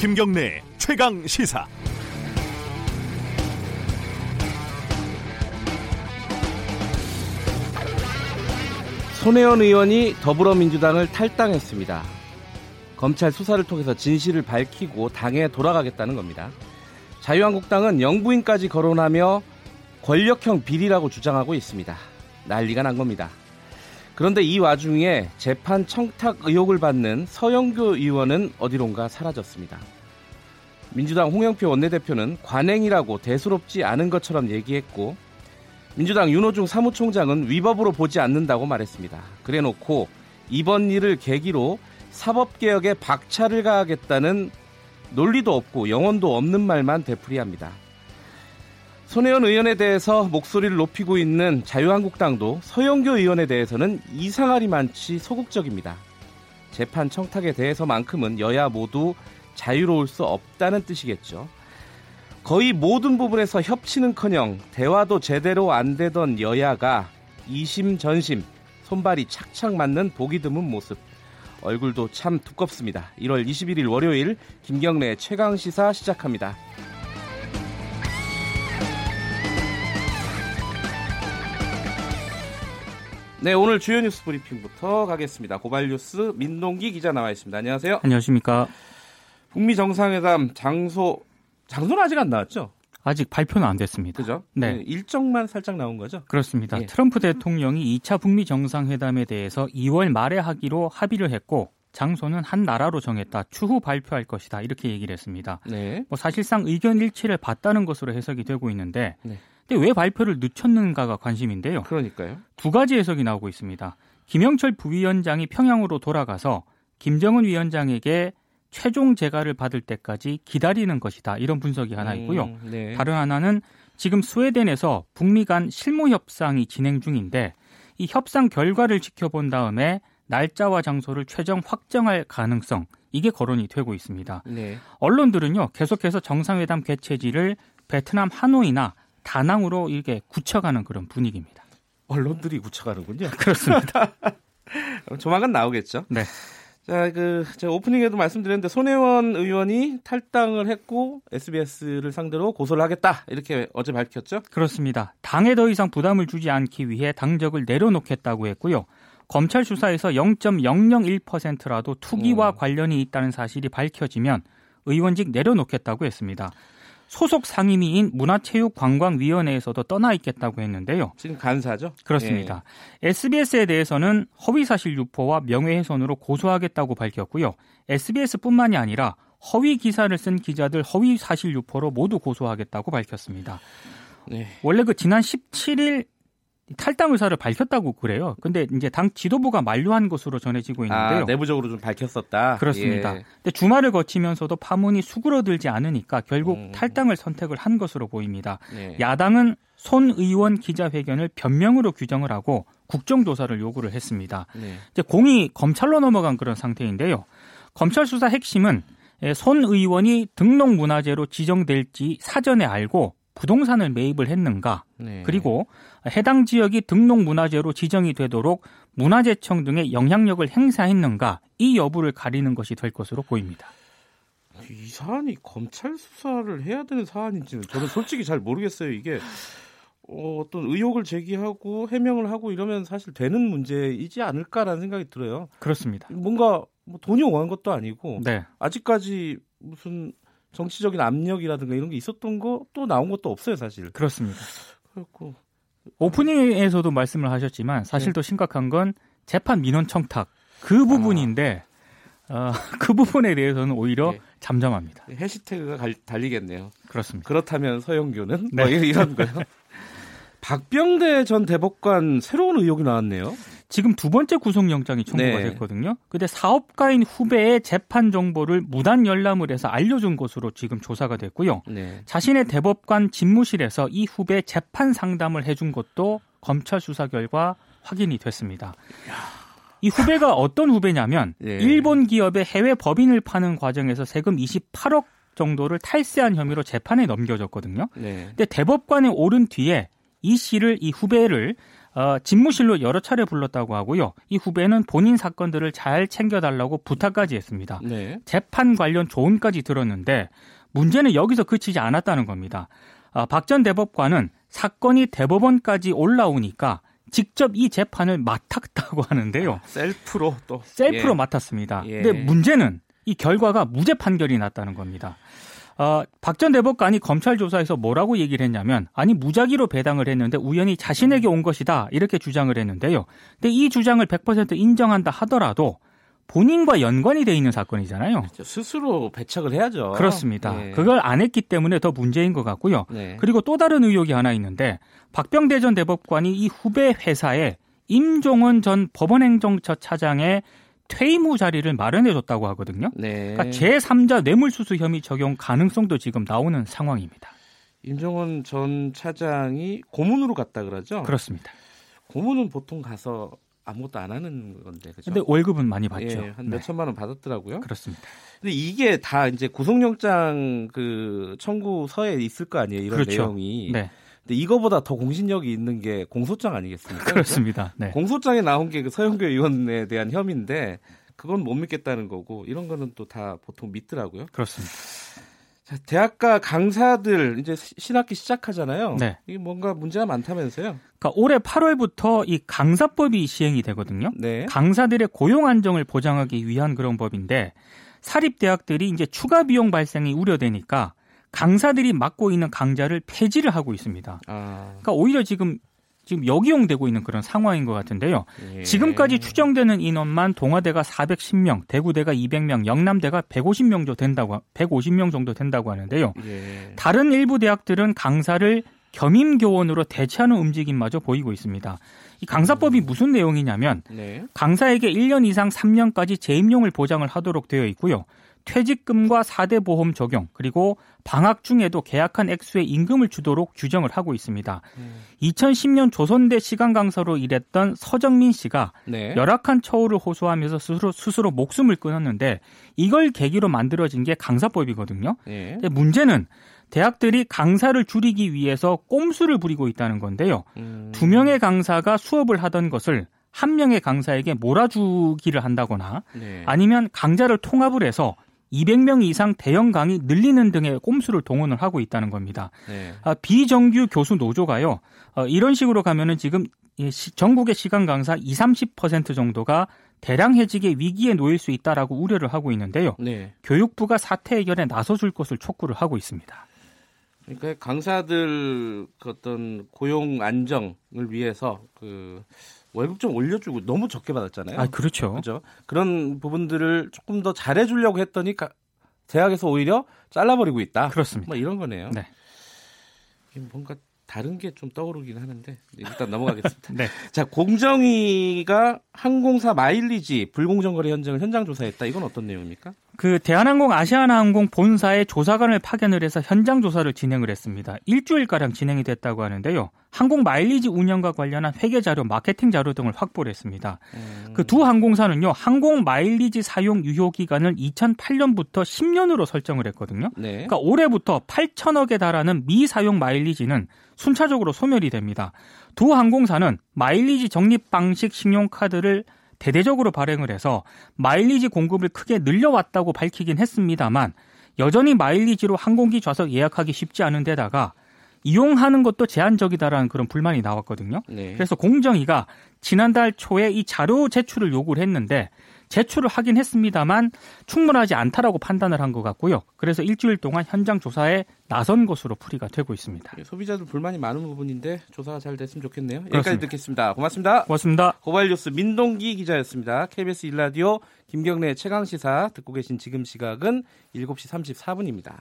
김경래 최강 시사. 손혜원 의원이 더불어민주당을 탈당했습니다. 검찰 수사를 통해서 진실을 밝히고 당에 돌아가겠다는 겁니다. 자유한국당은 영부인까지 거론하며 권력형 비리라고 주장하고 있습니다. 난리가 난 겁니다. 그런데 이 와중에 재판 청탁 의혹을 받는 서영교 의원은 어디론가 사라졌습니다. 민주당 홍영표 원내대표는 관행이라고 대수롭지 않은 것처럼 얘기했고 민주당 윤호중 사무총장은 위법으로 보지 않는다고 말했습니다. 그래놓고 이번 일을 계기로 사법개혁에 박차를 가하겠다는 논리도 없고 영혼도 없는 말만 되풀이합니다. 손혜원 의원에 대해서 목소리를 높이고 있는 자유한국당도 서영교 의원에 대해서는 이상하리 많지 소극적입니다. 재판 청탁에 대해서만큼은 여야 모두 자유로울 수 없다는 뜻이겠죠. 거의 모든 부분에서 협치는커녕 대화도 제대로 안 되던 여야가 이심전심 손발이 착착 맞는 보기 드문 모습. 얼굴도 참 두껍습니다. 1월 21일 월요일 김경래 최강 시사 시작합니다. 네, 오늘 주요 뉴스 브리핑부터 가겠습니다. 고발 뉴스 민동기 기자 나와 있습니다. 안녕하세요. 안녕하십니까. 북미 정상회담 장소 장소는 아직 안 나왔죠? 아직 발표는 안 됐습니다. 그죠? 네. 네, 일정만 살짝 나온 거죠? 그렇습니다. 예. 트럼프 대통령이 2차 북미 정상회담에 대해서 2월 말에 하기로 합의를 했고 장소는 한 나라로 정했다. 추후 발표할 것이다. 이렇게 얘기를 했습니다. 네. 뭐 사실상 의견 일치를 봤다는 것으로 해석이 되고 있는데 네. 근데 왜 발표를 늦췄는가가 관심인데요. 그러니까요. 두 가지 해석이 나오고 있습니다. 김영철 부위원장이 평양으로 돌아가서 김정은 위원장에게 최종 재가를 받을 때까지 기다리는 것이다. 이런 분석이 하나 있고요. 음, 네. 다른 하나는 지금 스웨덴에서 북미 간 실무 협상이 진행 중인데 이 협상 결과를 지켜본 다음에 날짜와 장소를 최종 확정할 가능성 이게 거론이 되고 있습니다. 네. 언론들은요 계속해서 정상회담 개최지를 베트남 하노이나 다낭으로 이렇게 굳혀가는 그런 분위기입니다. 언론들이 굳혀가는군요. 그렇습니다. 조만간 나오겠죠. 네. 자, 그 제가 오프닝에도 말씀드렸는데 손혜원 의원이 탈당을 했고 SBS를 상대로 고소를 하겠다 이렇게 어제 밝혔죠. 그렇습니다. 당에 더 이상 부담을 주지 않기 위해 당적을 내려놓겠다고 했고요. 검찰 수사에서 0.001%라도 투기와 음. 관련이 있다는 사실이 밝혀지면 의원직 내려놓겠다고 했습니다. 소속 상임위인 문화체육관광위원회에서도 떠나 있겠다고 했는데요. 지금 간사죠. 그렇습니다. SBS에 대해서는 허위사실 유포와 명예훼손으로 고소하겠다고 밝혔고요. SBS뿐만이 아니라 허위 기사를 쓴 기자들 허위 사실 유포로 모두 고소하겠다고 밝혔습니다. 네. 원래 그 지난 17일 탈당 의사를 밝혔다고 그래요. 근데 이제 당 지도부가 만류한 것으로 전해지고 있는데요. 아, 내부적으로 좀 밝혔었다. 그렇습니다. 예. 근데 주말을 거치면서도 파문이 수그러들지 않으니까 결국 음. 탈당을 선택을 한 것으로 보입니다. 네. 야당은 손 의원 기자회견을 변명으로 규정을 하고 국정조사를 요구를 했습니다. 네. 이제 공이 검찰로 넘어간 그런 상태인데요. 검찰 수사 핵심은 예, 손 의원이 등록 문화재로 지정될지 사전에 알고 부동산을 매입을 했는가, 네. 그리고 해당 지역이 등록문화재로 지정이 되도록 문화재청 등의 영향력을 행사했는가, 이 여부를 가리는 것이 될 것으로 보입니다. 이 사안이 검찰 수사를 해야 되는 사안인지는 저는 솔직히 잘 모르겠어요. 이게 어, 어떤 의혹을 제기하고 해명을 하고 이러면 사실 되는 문제이지 않을까라는 생각이 들어요. 그렇습니다. 뭔가 뭐 돈이 오간 것도 아니고 네. 아직까지 무슨 정치적인 압력이라든가 이런 게 있었던 거 또 나온 것도 없어요, 사실. 그렇습니다. 그렇고 오프닝에서도 말씀을 하셨지만 사실 더 심각한 건 재판 민원 청탁 그 부분인데 어, 그 부분에 대해서는 오히려 네. 잠잠합니다. 해시태그가 갈- 달리겠네요. 그렇습니다. 그렇다면 서영교는 네. 뭐 이런 거요. 박병대 전 대법관 새로운 의혹이 나왔네요. 지금 두 번째 구속영장이 청구가 네. 됐거든요. 근데 사업가인 후배의 재판 정보를 무단 열람을 해서 알려준 것으로 지금 조사가 됐고요. 네. 자신의 대법관 집무실에서 이 후배 재판 상담을 해준 것도 검찰 수사 결과 확인이 됐습니다. 이 후배가 어떤 후배냐면 예. 일본 기업의 해외 법인을 파는 과정에서 세금 28억 정도를 탈세한 혐의로 재판에 넘겨졌거든요. 네. 근데 대법관에 오른 뒤에 이 씨를 이 후배를 어, 집무실로 여러 차례 불렀다고 하고요. 이 후배는 본인 사건들을 잘 챙겨달라고 부탁까지 했습니다. 네. 재판 관련 조언까지 들었는데 문제는 여기서 그치지 않았다는 겁니다. 어, 박전 대법관은 사건이 대법원까지 올라오니까 직접 이 재판을 맡았다고 하는데요. 아, 셀프로 또 셀프로 예. 맡았습니다. 예. 근데 문제는 이 결과가 무죄 판결이 났다는 겁니다. 어, 박전 대법관이 검찰 조사에서 뭐라고 얘기를 했냐면 아니 무작위로 배당을 했는데 우연히 자신에게 온 것이다 이렇게 주장을 했는데요. 근데 이 주장을 100% 인정한다 하더라도 본인과 연관이 돼 있는 사건이잖아요. 그렇죠. 스스로 배척을 해야죠. 그렇습니다. 네. 그걸 안 했기 때문에 더 문제인 것 같고요. 네. 그리고 또 다른 의혹이 하나 있는데 박병대 전 대법관이 이 후배 회사에 임종원 전 법원행정처 차장의 퇴임 후 자리를 마련해 줬다고 하거든요. 네. 그러니까 제3자 뇌물수수 혐의 적용 가능성도 지금 나오는 상황입니다. 임종원 전 차장이 고문으로 갔다 그러죠? 그렇습니다. 고문은 보통 가서 아무것도 안 하는 건데. 그죠? 근데 월급은 많이 받죠. 예, 한 네. 몇천만 원 받았더라고요. 그렇습니다. 근데 이게 다 이제 구속영장 그 청구서에 있을 거 아니에요. 이런 그렇죠. 내용이. 네. 근데 이거보다 더 공신력이 있는 게 공소장 아니겠습니까? 그렇습니다. 네. 공소장에 나온 게 그 서영교 의원에 대한 혐의인데 그건 못 믿겠다는 거고 이런 거는 또 다 보통 믿더라고요. 그렇습니다. 자, 대학가 강사들 이제 신학기 시작하잖아요. 네. 이게 뭔가 문제가 많다면서요? 그러니까 올해 8월부터 이 강사법이 시행이 되거든요. 네. 강사들의 고용 안정을 보장하기 위한 그런 법인데 사립 대학들이 이제 추가 비용 발생이 우려되니까 강사들이 맡고 있는 강좌를 폐지를 하고 있습니다. 아. 그러니까 오히려 지금 지금 역이용되고 있는 그런 상황인 것 같은데요. 예. 지금까지 추정되는 인원만 동아대가 410명, 대구대가 200명, 영남대가 150명 정도 된다고 150명 정도 된다고 하는데요. 예. 다른 일부 대학들은 강사를 겸임 교원으로 대체하는 움직임마저 보이고 있습니다. 이 강사법이 음. 무슨 내용이냐면 네. 강사에게 1년 이상 3년까지 재임용을 보장을 하도록 되어 있고요. 퇴직금과 4대 보험 적용 그리고 방학 중에도 계약한 액수의 임금을 주도록 규정을 하고 있습니다. 음. 2010년 조선대 시간 강사로 일했던 서정민 씨가 네. 열악한 처우를 호소하면서 스스로 스스로 목숨을 끊었는데 이걸 계기로 만들어진 게 강사법이거든요. 네. 문제는 대학들이 강사를 줄이기 위해서 꼼수를 부리고 있다는 건데요. 음. 두 명의 강사가 수업을 하던 것을 한 명의 강사에게 몰아주기를 한다거나 네. 아니면 강좌를 통합을 해서 200명 이상 대형 강의 늘리는 등의 꼼수를 동원을 하고 있다는 겁니다. 네. 아, 비정규 교수 노조가요. 어, 이런 식으로 가면은 지금 시, 전국의 시간 강사 20, 30% 정도가 대량 해직의 위기에 놓일 수 있다라고 우려를 하고 있는데요. 네. 교육부가 사태 해결에 나서줄 것을 촉구를 하고 있습니다. 그러니까 강사들 그 어떤 고용 안정을 위해서 그 월급 좀 올려주고 너무 적게 받았잖아요. 아 그렇죠. 그죠. 그런 부분들을 조금 더 잘해주려고 했더니 가, 대학에서 오히려 잘라버리고 있다. 그렇습니다. 뭐 이런 거네요. 네. 뭔가 다른 게 좀 떠오르긴 하는데 일단 넘어가겠습니다. 네. 자 공정위가 항공사 마일리지 불공정 거래 현장을 현장 조사했다. 이건 어떤 내용입니까? 그 대한항공 아시아나항공 본사에 조사관을 파견을 해서 현장 조사를 진행을 했습니다. 일주일 가량 진행이 됐다고 하는데요. 항공 마일리지 운영과 관련한 회계 자료, 마케팅 자료 등을 확보를 했습니다. 음. 그두 항공사는요. 항공 마일리지 사용 유효 기간을 2008년부터 10년으로 설정을 했거든요. 네. 그러니까 올해부터 8천억에 달하는 미사용 마일리지는 순차적으로 소멸이 됩니다. 두 항공사는 마일리지 적립 방식 신용카드를 대대적으로 발행을 해서 마일리지 공급을 크게 늘려왔다고 밝히긴 했습니다만 여전히 마일리지로 항공기 좌석 예약하기 쉽지 않은 데다가 이용하는 것도 제한적이다라는 그런 불만이 나왔거든요. 네. 그래서 공정위가 지난달 초에 이 자료 제출을 요구를 했는데 제출을 하긴 했습니다만 충분하지 않다라고 판단을 한 것 같고요. 그래서 일주일 동안 현장 조사에 나선 것으로 풀이가 되고 있습니다. 예, 소비자들 불만이 많은 부분인데 조사가 잘 됐으면 좋겠네요. 그렇습니다. 여기까지 듣겠습니다. 고맙습니다. 고맙습니다. 고발뉴스 민동기 기자였습니다. KBS 일라디오 김경래 최강 시사 듣고 계신 지금 시각은 7시 34분입니다.